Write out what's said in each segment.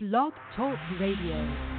Blog Talk Radio.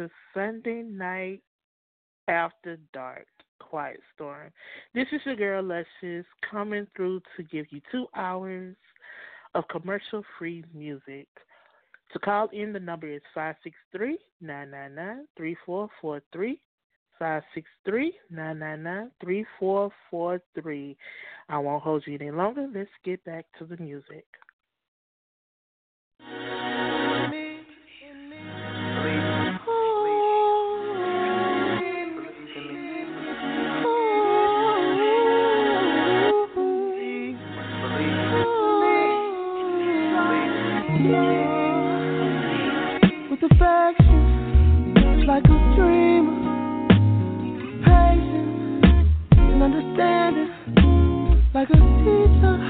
to Sunday Night After Dark Quiet Storm. This is your girl Luscious coming through to give you two hours of commercial free music. To call in, the number is 563 999 3443. 563 999 3443. I won't hold you any longer. Let's get back to the music. like a dreamer, patient and understanding, like a teacher.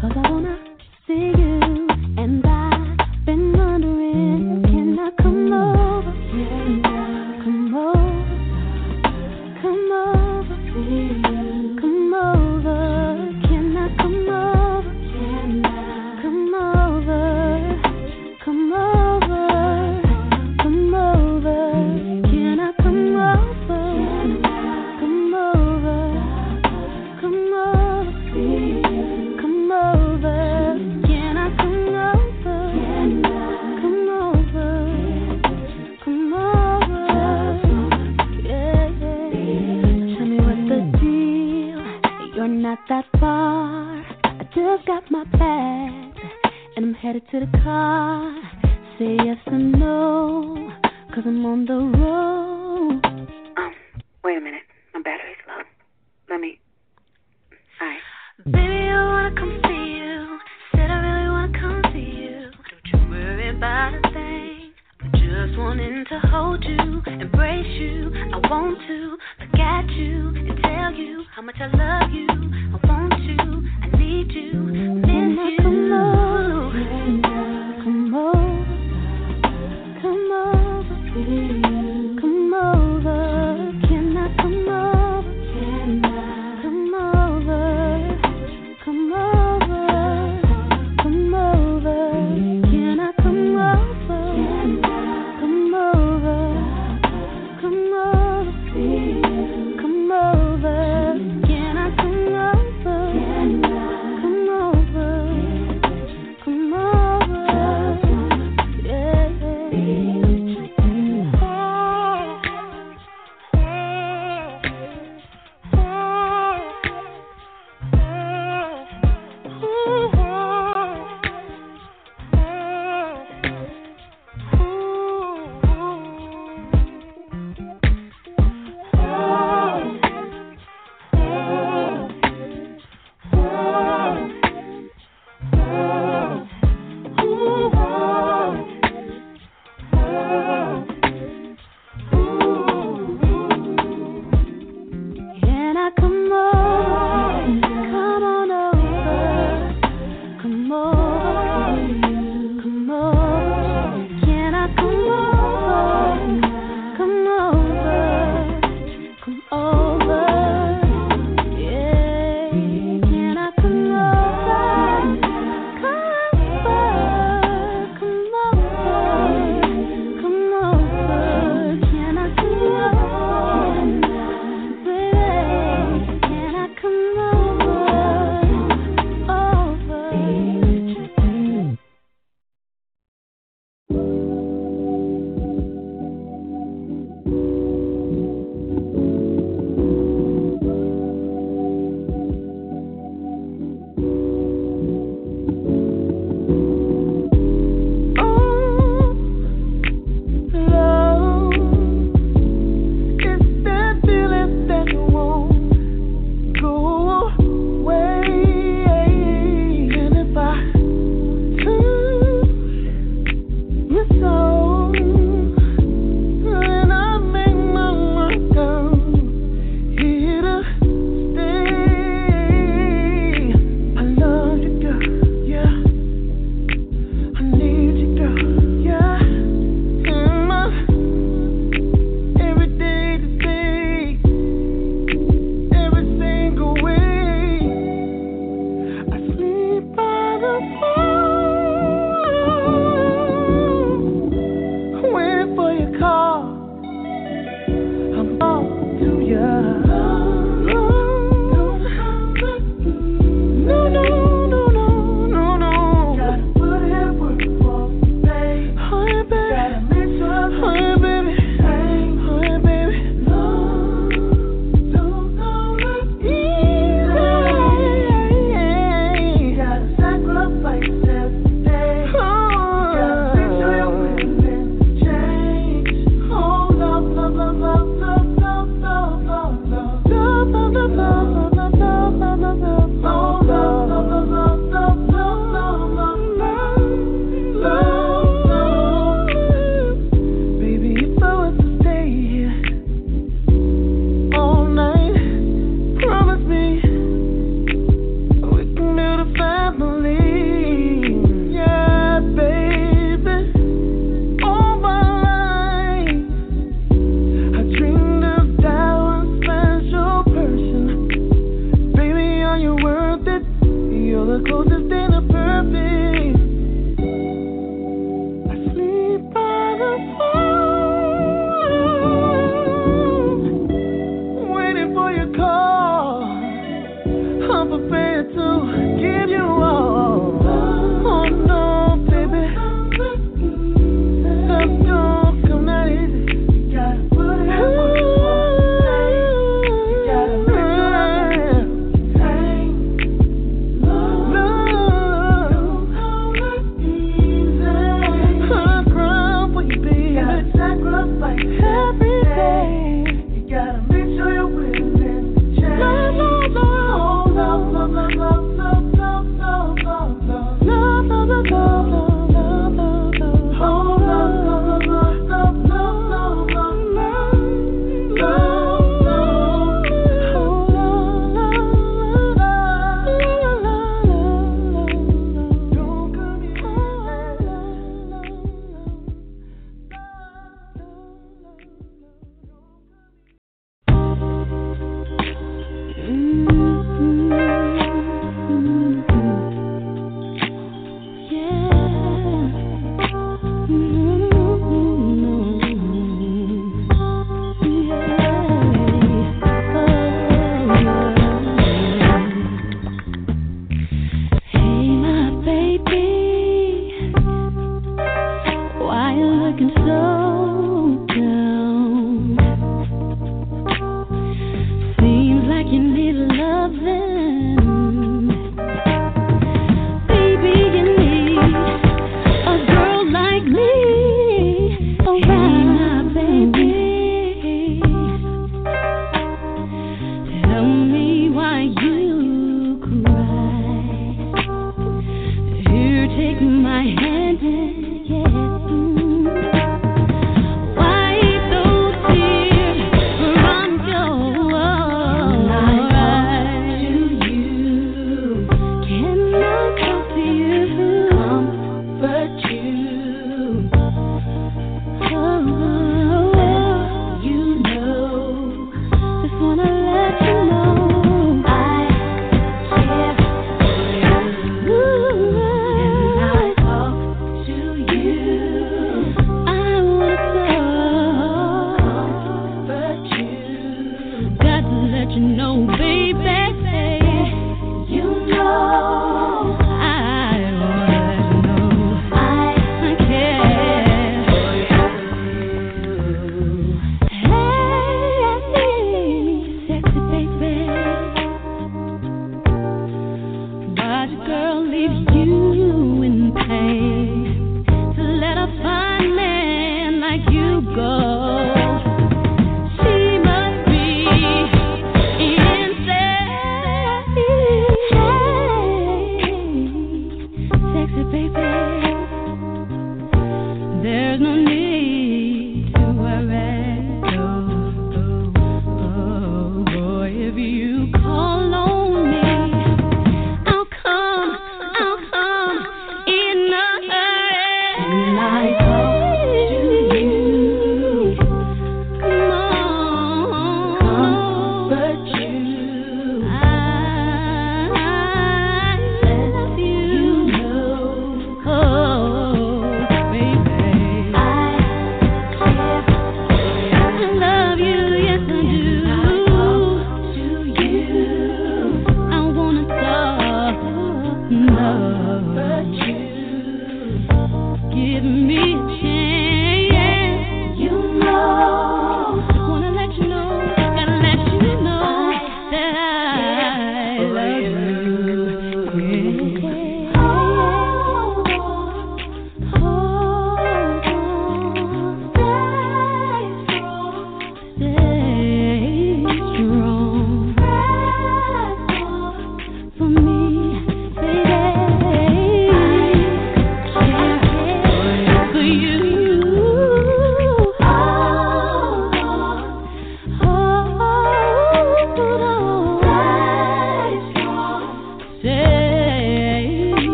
Cause I wanna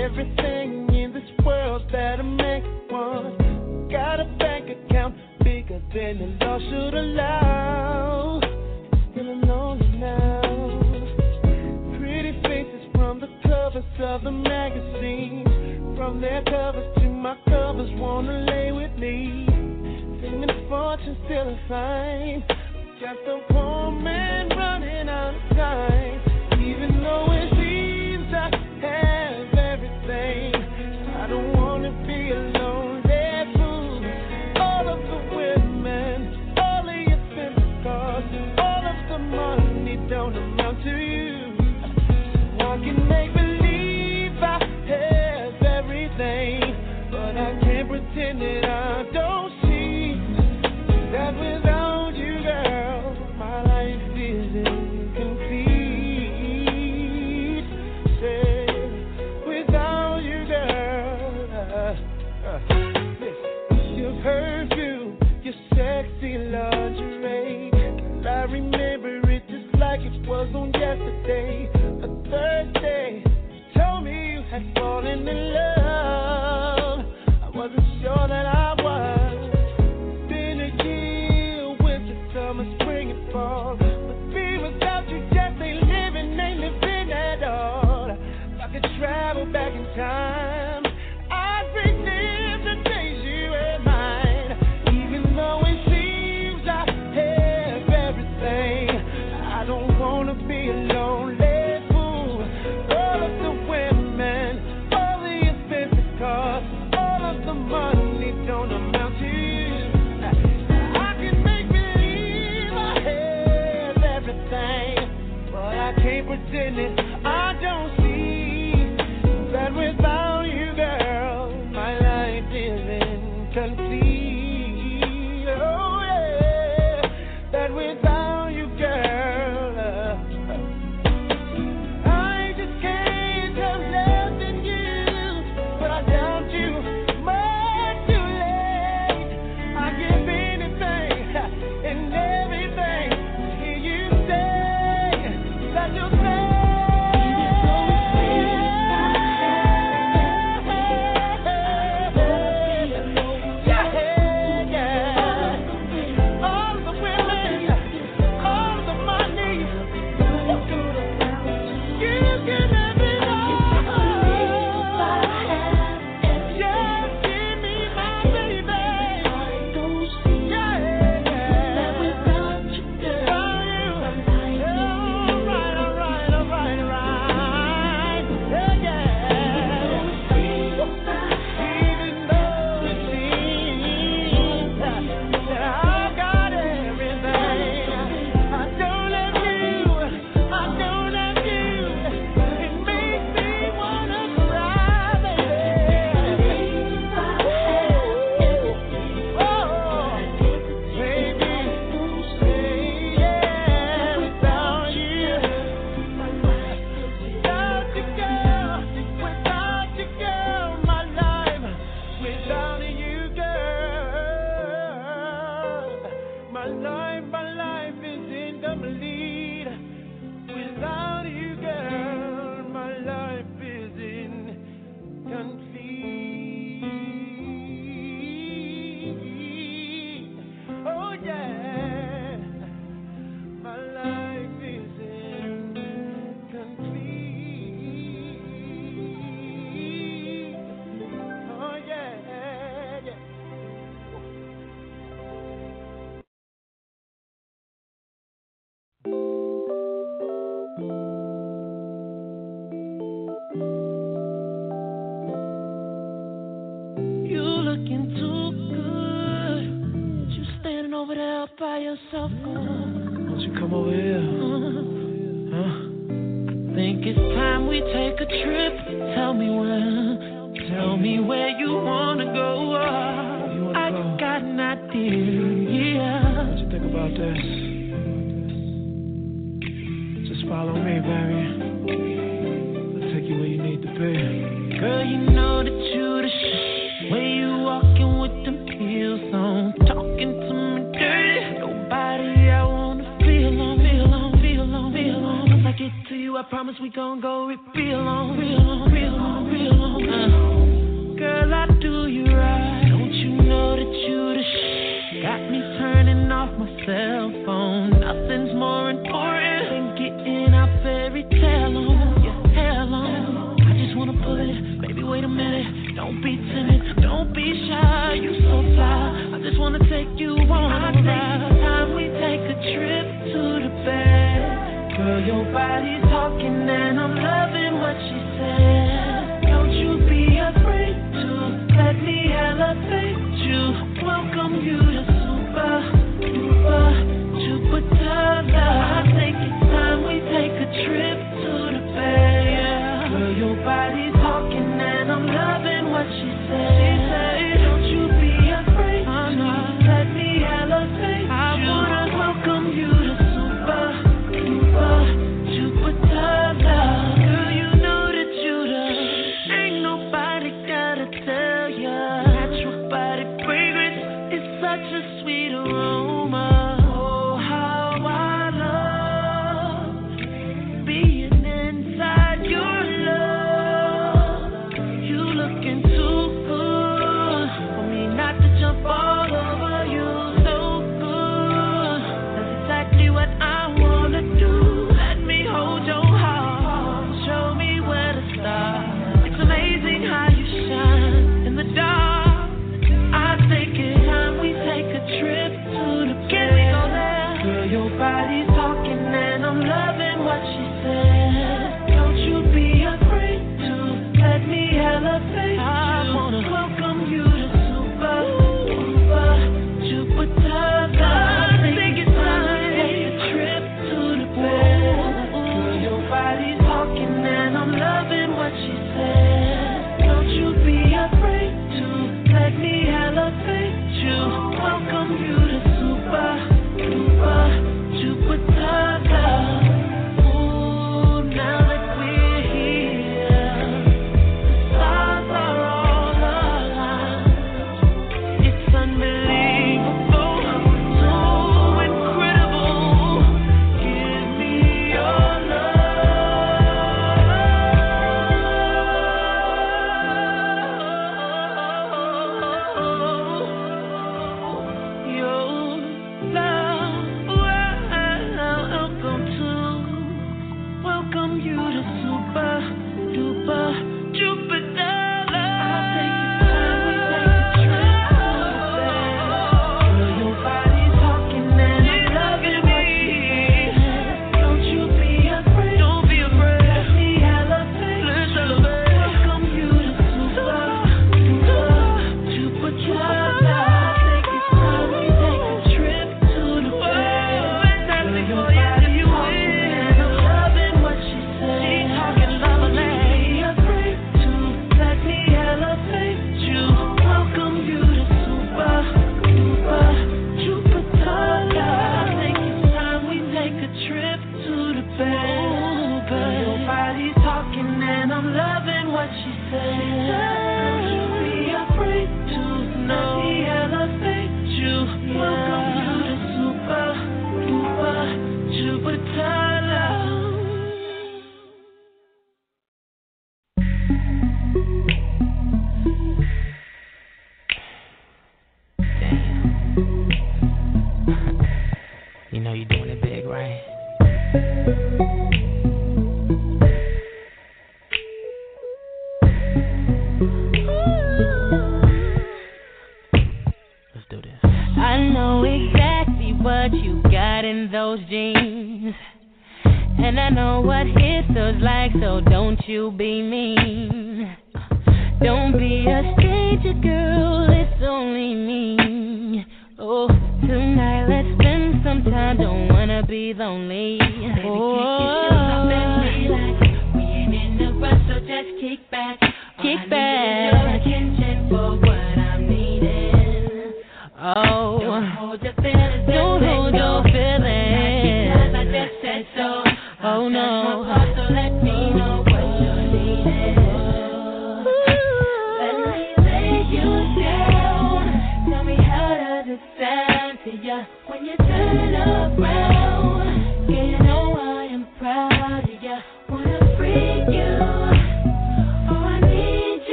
Everything in this world that a man could. Got a bank account bigger than the law should allow. Now. Pretty faces from the covers of the magazines. From their covers to my covers, wanna lay with me. Fortune still a poor man running out of time. Even though minute.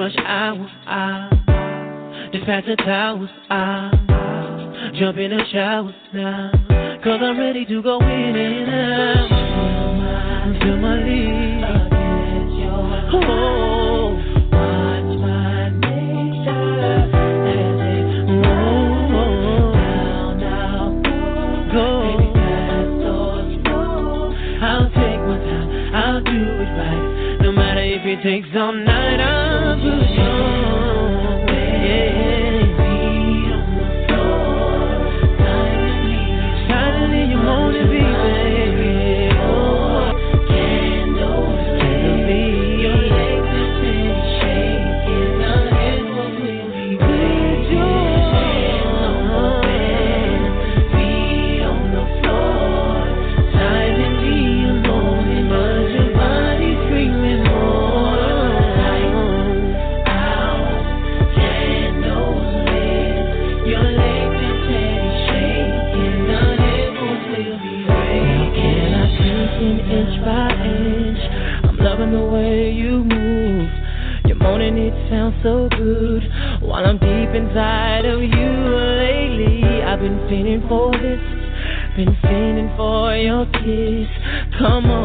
rush hour. Ah. I dispatch the towers. I ah. jump in the shower now. Cause I'm ready to go in and out. Feel my lead. Oh. Takes all night. While I'm deep inside of you lately, I've been feeling for this, been feeling for your kiss. Come on.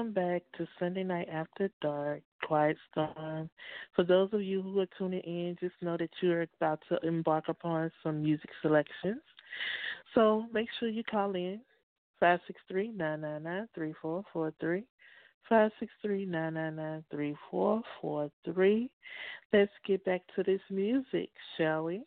welcome back to Sunday Night After Dark, Quiet Storm. For those of you who are tuning in, just know that you are about to embark upon some music selections. So make sure you call in 563 999 3443. 563 Let's get back to this music, shall we?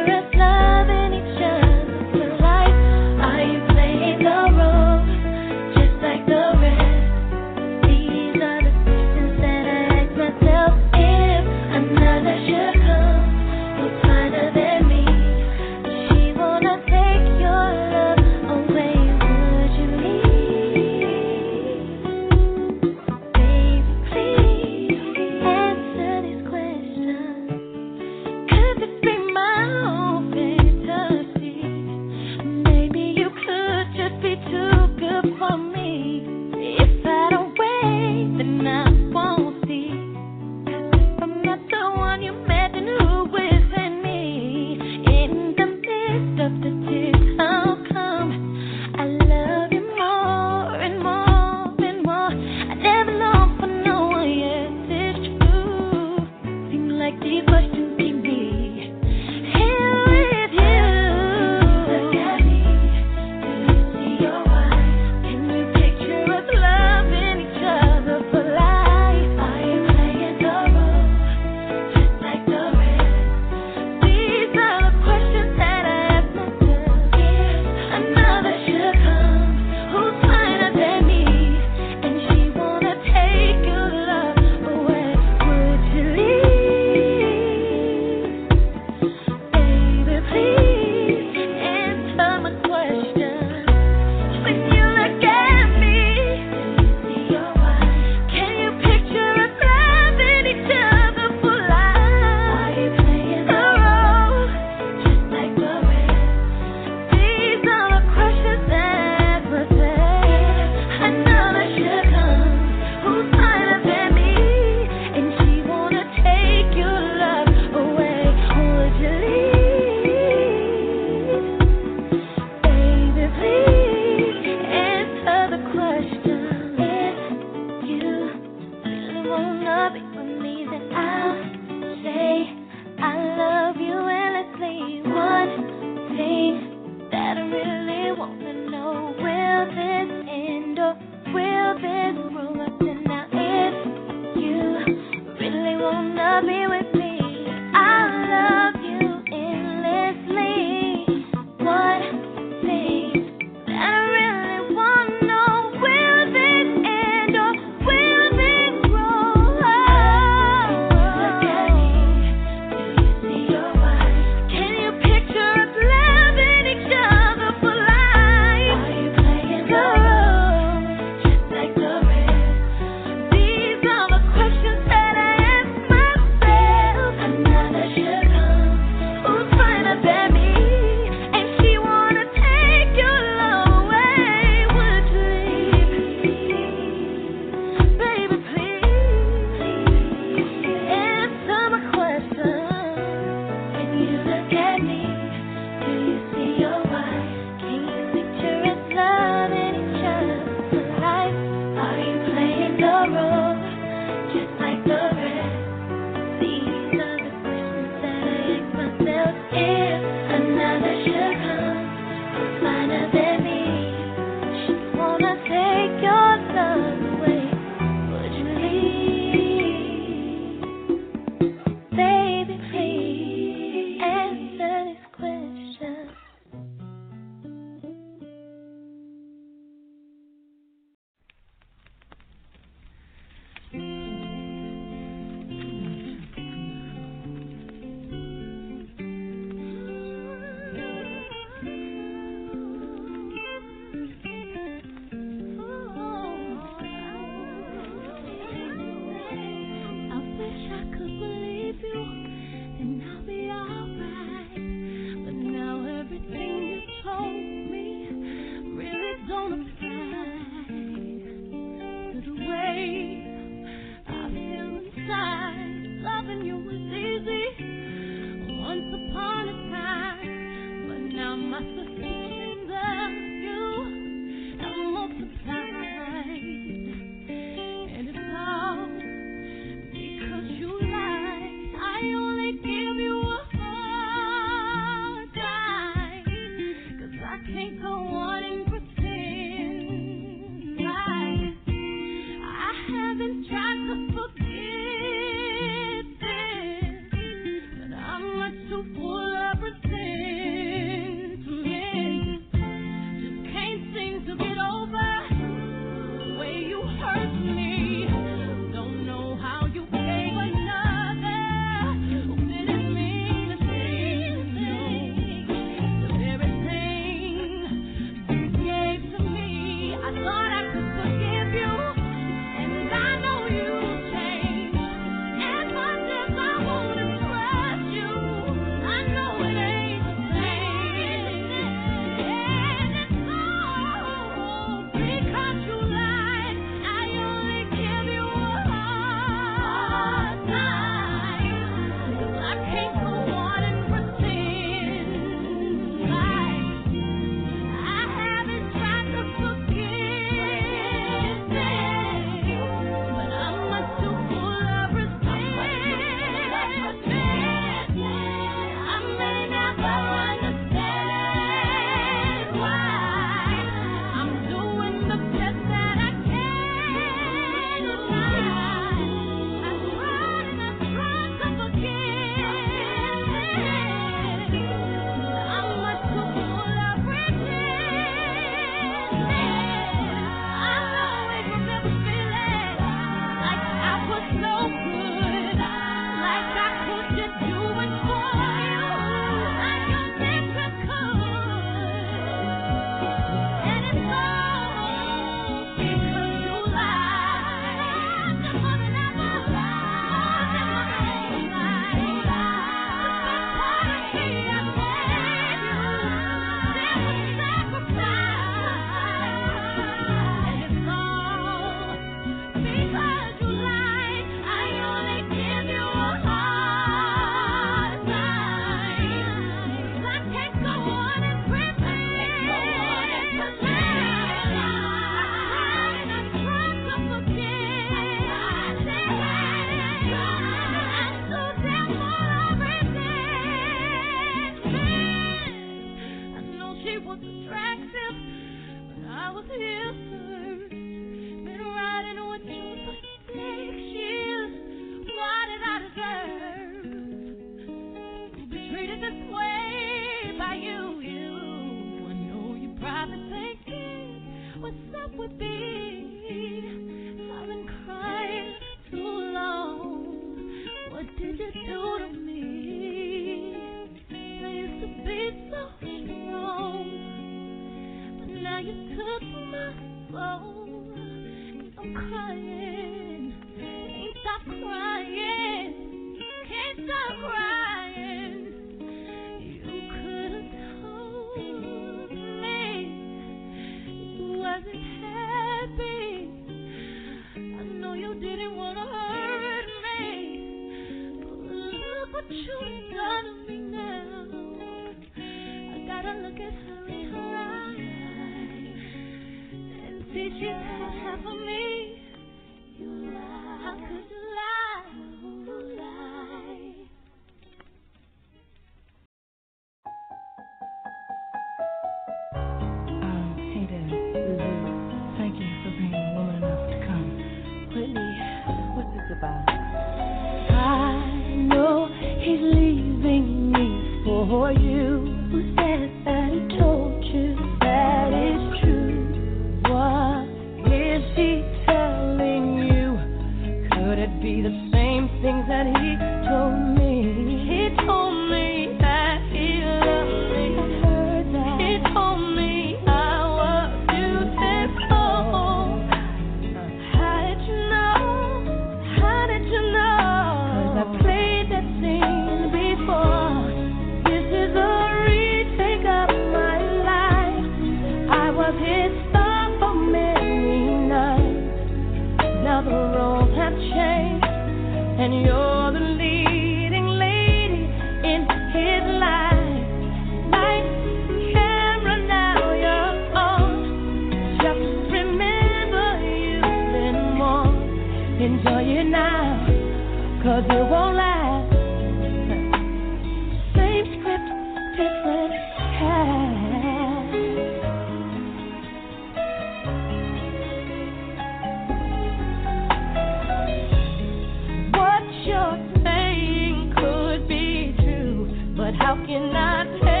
But how can I take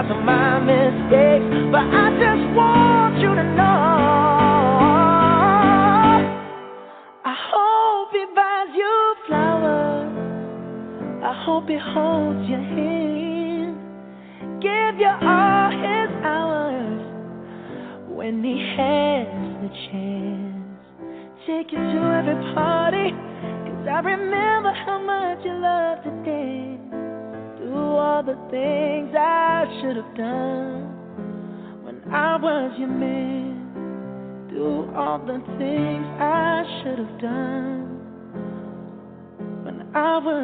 apologize for my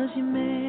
I was your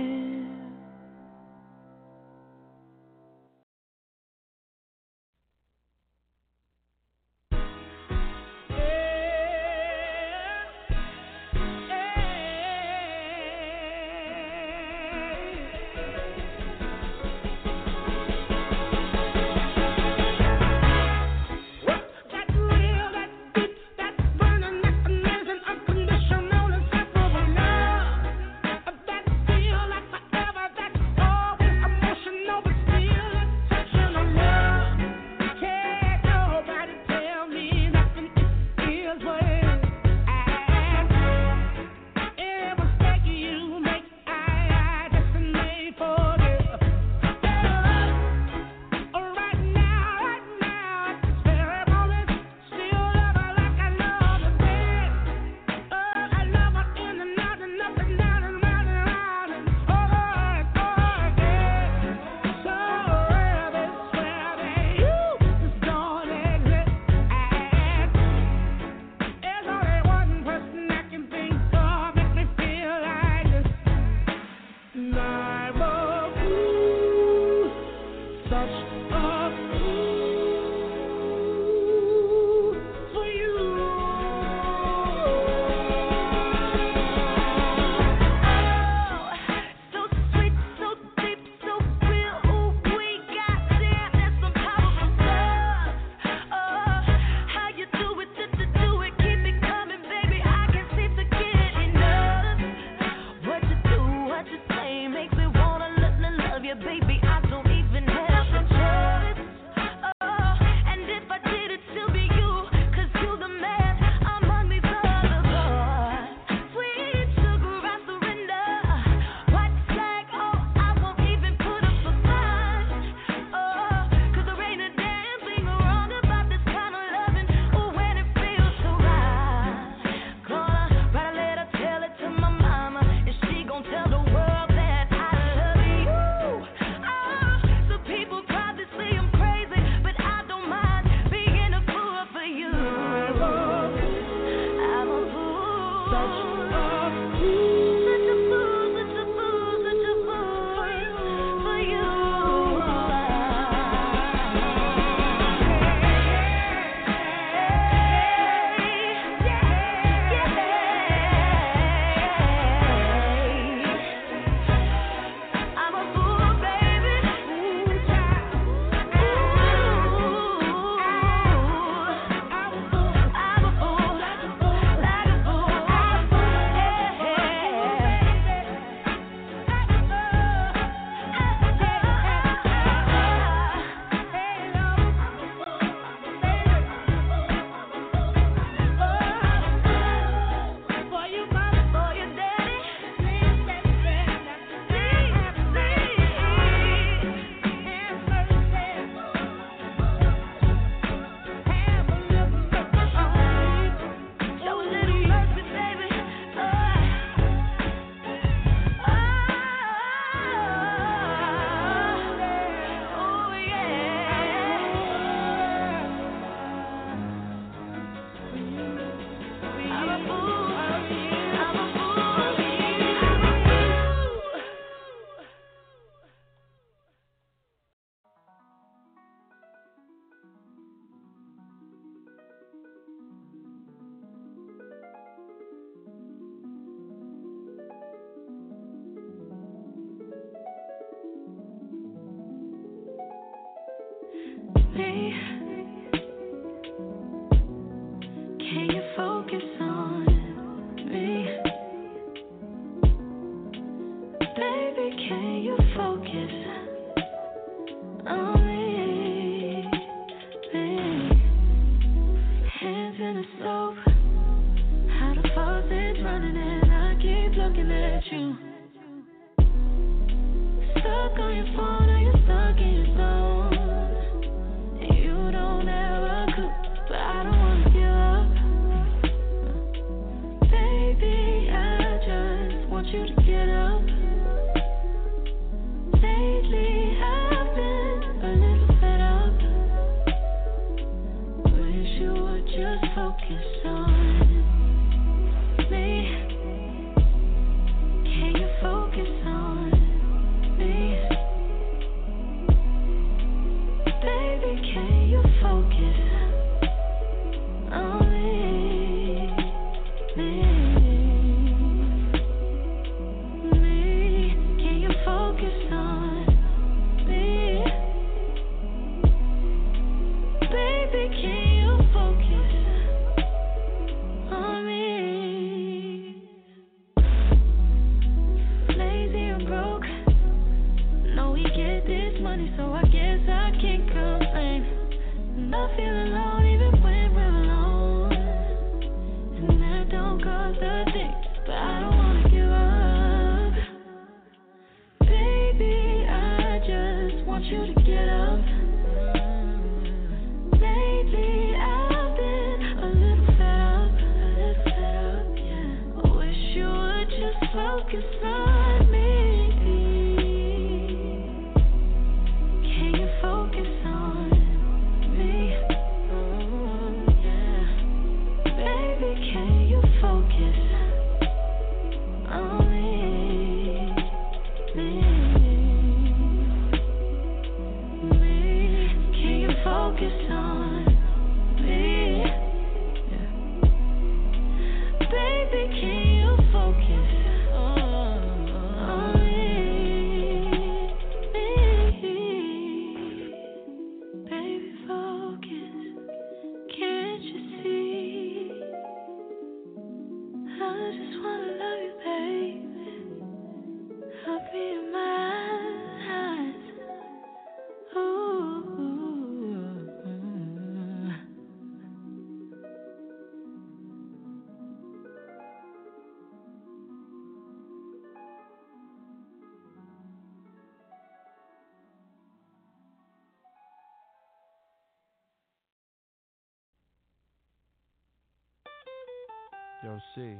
see.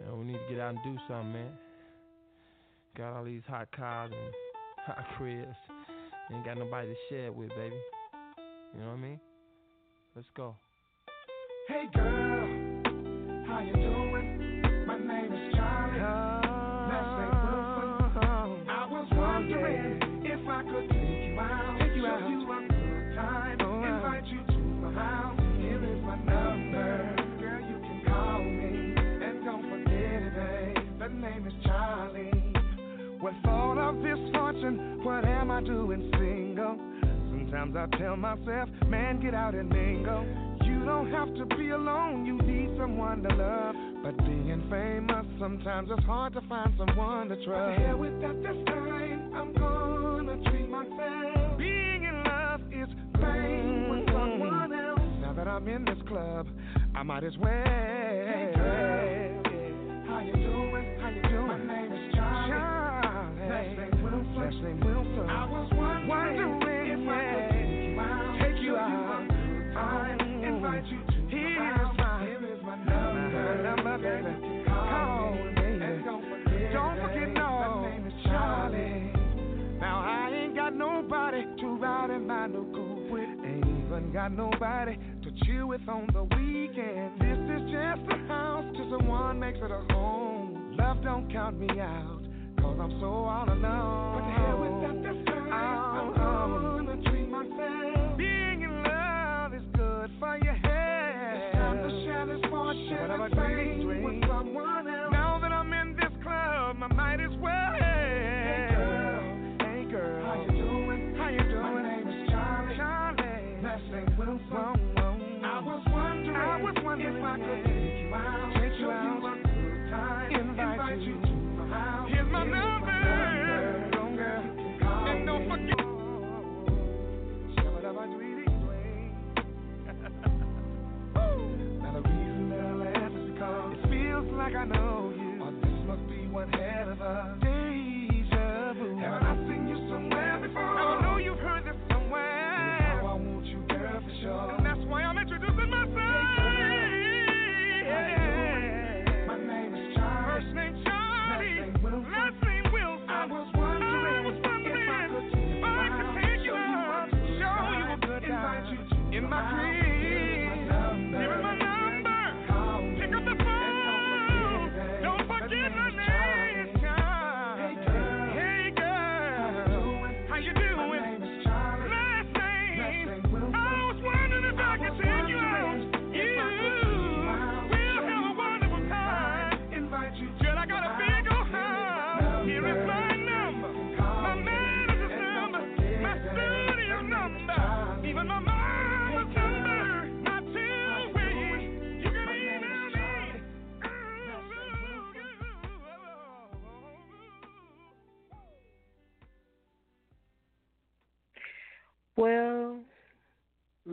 You know, we need to get out and do something, man. Got all these hot cars and hot cribs. Ain't got nobody to share with, baby. You know what I mean? Let's go. Hey girl, how you doing? My name is With all of this fortune, what am I doing single? Sometimes I tell myself, man, get out and mingle. You don't have to be alone, you need someone to love. But being famous, sometimes it's hard to find someone to trust. But here with that this time, I'm gonna treat myself. Being in love is fame with someone else. Now that I'm in this club, I might as well. Hey got nobody to chill with on the weekend. This is just a house till someone makes it a home. Love don't count me out, cause I'm so all alone. But the hell with that, fine. I'm gonna treat myself. Being in love is good for your a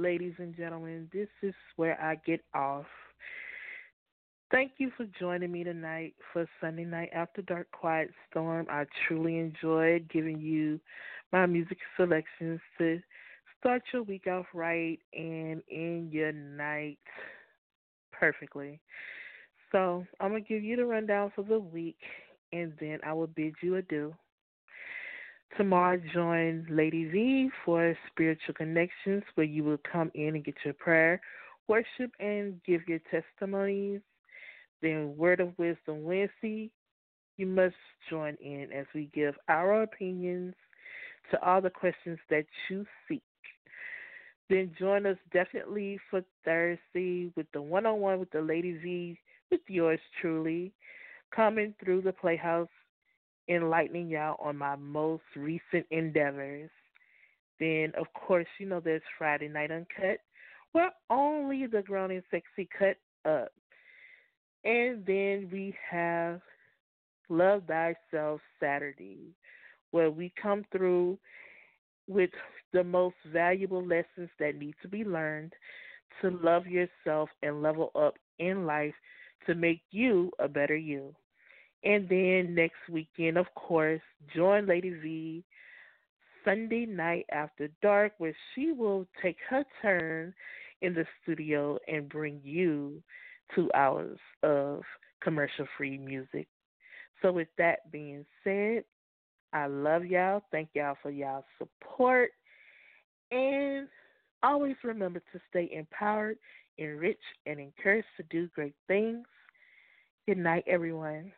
ladies and gentlemen, this is where I get off. Thank you for joining me tonight for Sunday Night After Dark Quiet Storm. I truly enjoyed giving you my music selections to start your week off right and end your night perfectly. So I'm going to give you the rundown for the week and then I will bid you adieu. Tomorrow, join Lady Z for Spiritual Connections, where you will come in and get your prayer, worship, and give your testimonies. Then, Word of Wisdom Wednesday, you must join in as we give our opinions to all the questions that you seek. Then, join us definitely for Thursday with the one on one with the Lady Z, with yours truly, coming through the Playhouse enlightening y'all on my most recent endeavors. Then, of course, you know there's Friday Night Uncut, where only the grown and sexy cut up. And then we have Love Thyself Saturday, where we come through with the most valuable lessons that need to be learned to love yourself and level up in life to make you a better you. And then next weekend, of course, join Lady V Sunday night after dark, where she will take her turn in the studio and bring you two hours of commercial free music. So, with that being said, I love y'all. Thank y'all for y'all support. And always remember to stay empowered, enriched, and encouraged to do great things. Good night, everyone.